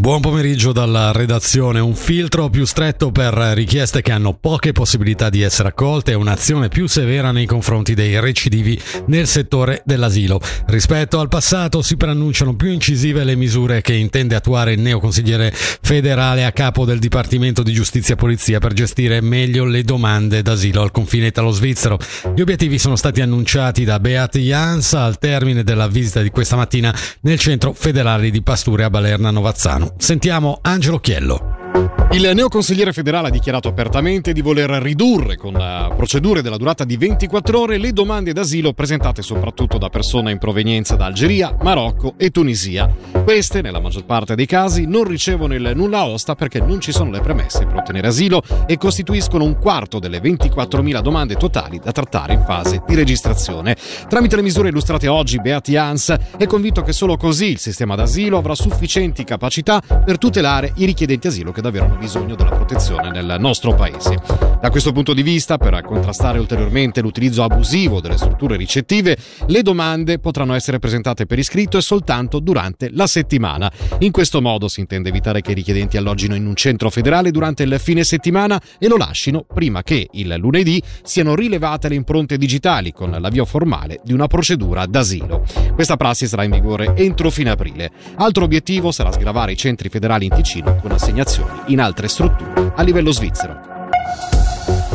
Buon pomeriggio dalla redazione. Un filtro più stretto per richieste che hanno poche possibilità di essere accolte e un'azione più severa nei confronti dei recidivi nel settore dell'asilo. Rispetto al passato si preannunciano più incisive le misure che intende attuare il neoconsigliere federale a capo del Dipartimento di Giustizia e Polizia per gestire meglio le domande d'asilo al confine italo-svizzero. Gli obiettivi sono stati annunciati da Beat Jans al termine della visita di questa mattina nel centro federale di Pasture a Balerna Novazzano. Sentiamo Angelo Chiello. Il neoconsigliere federale ha dichiarato apertamente di voler ridurre con procedure della durata di 24 ore le domande d'asilo presentate soprattutto da persone in provenienza da Algeria, Marocco e Tunisia. Queste, nella maggior parte dei casi, non ricevono il nulla osta perché non ci sono le premesse per ottenere asilo e costituiscono un quarto delle 24.000 domande totali da trattare in fase di registrazione. Tramite le misure illustrate oggi, Beati Hans è convinto che solo così il sistema d'asilo avrà sufficienti capacità per tutelare i richiedenti asilo che che davvero hanno bisogno della protezione nel nostro paese. Da questo punto di vista, per contrastare ulteriormente l'utilizzo abusivo delle strutture ricettive, le domande potranno essere presentate per iscritto e soltanto durante la settimana. In questo modo si intende evitare che i richiedenti alloggino in un centro federale durante il fine settimana e lo lasciano prima che il lunedì siano rilevate le impronte digitali con l'avvio formale di una procedura d'asilo. Questa prassi sarà in vigore entro fine aprile. Altro obiettivo sarà sgravare i centri federali in Ticino con assegnazioni in altre strutture a livello svizzero.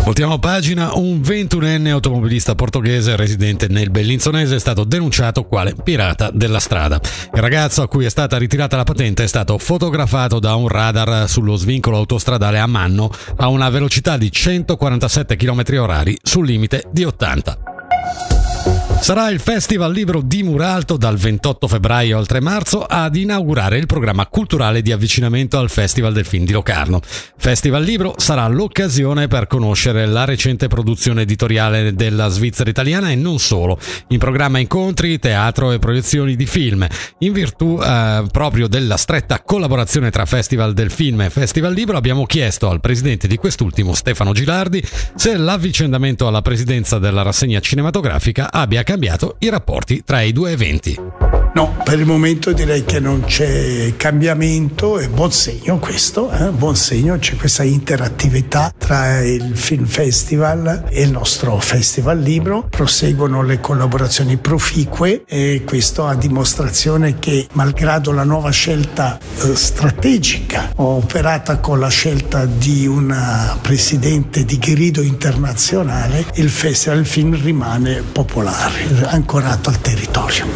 Voltiamo pagina, un 21enne automobilista portoghese residente nel Bellinzonese è stato denunciato quale pirata della strada. Il ragazzo a cui è stata ritirata la patente è stato fotografato da un radar sullo svincolo autostradale a Manno a una velocità di 147 km h sul limite di 80. Sarà il Festival Libro di Muralto dal 28 febbraio al 3 marzo ad inaugurare il programma culturale di avvicinamento al Festival del Film di Locarno. Festival Libro sarà l'occasione per conoscere la recente produzione editoriale della Svizzera italiana e non solo. In programma incontri, teatro e proiezioni di film. In virtù eh, proprio della stretta collaborazione tra Festival del Film e Festival Libro abbiamo chiesto al presidente di quest'ultimo, Stefano Gilardi, se l'avvicendamento alla presidenza della rassegna cinematografica abbia cambiato i rapporti tra i due eventi. No, per il momento direi che non c'è cambiamento, è buon segno questo, eh? buon segno, c'è questa interattività tra il Film Festival e il nostro Festival Libro, proseguono le collaborazioni proficue e questo a dimostrazione che malgrado la nuova scelta eh, strategica operata con la scelta di una presidente di grido internazionale, il Festival Film rimane popolare, ancorato al territorio.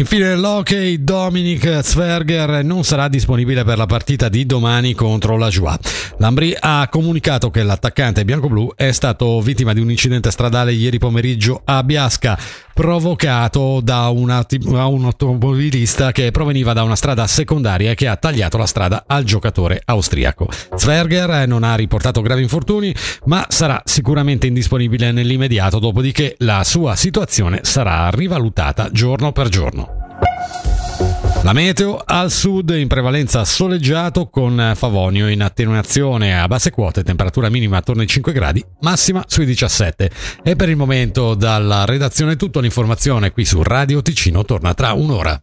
Infine l'hockey Dominic Zwerger non sarà disponibile per la partita di domani contro la Joie. L'Ambri ha comunicato che l'attaccante bianco-blu è stato vittima di un incidente stradale ieri pomeriggio a Biasca provocato da una, un automobilista che proveniva da una strada secondaria che ha tagliato la strada al giocatore austriaco. Zwerger non ha riportato gravi infortuni, ma sarà sicuramente indisponibile nell'immediato, dopodiché la sua situazione sarà rivalutata giorno per giorno. La meteo al sud in prevalenza soleggiato con Favonio in attenuazione a basse quote, temperatura minima attorno ai 5 gradi, massima sui 17. E per il momento dalla redazione tutto l'informazione qui su Radio Ticino torna tra un'ora.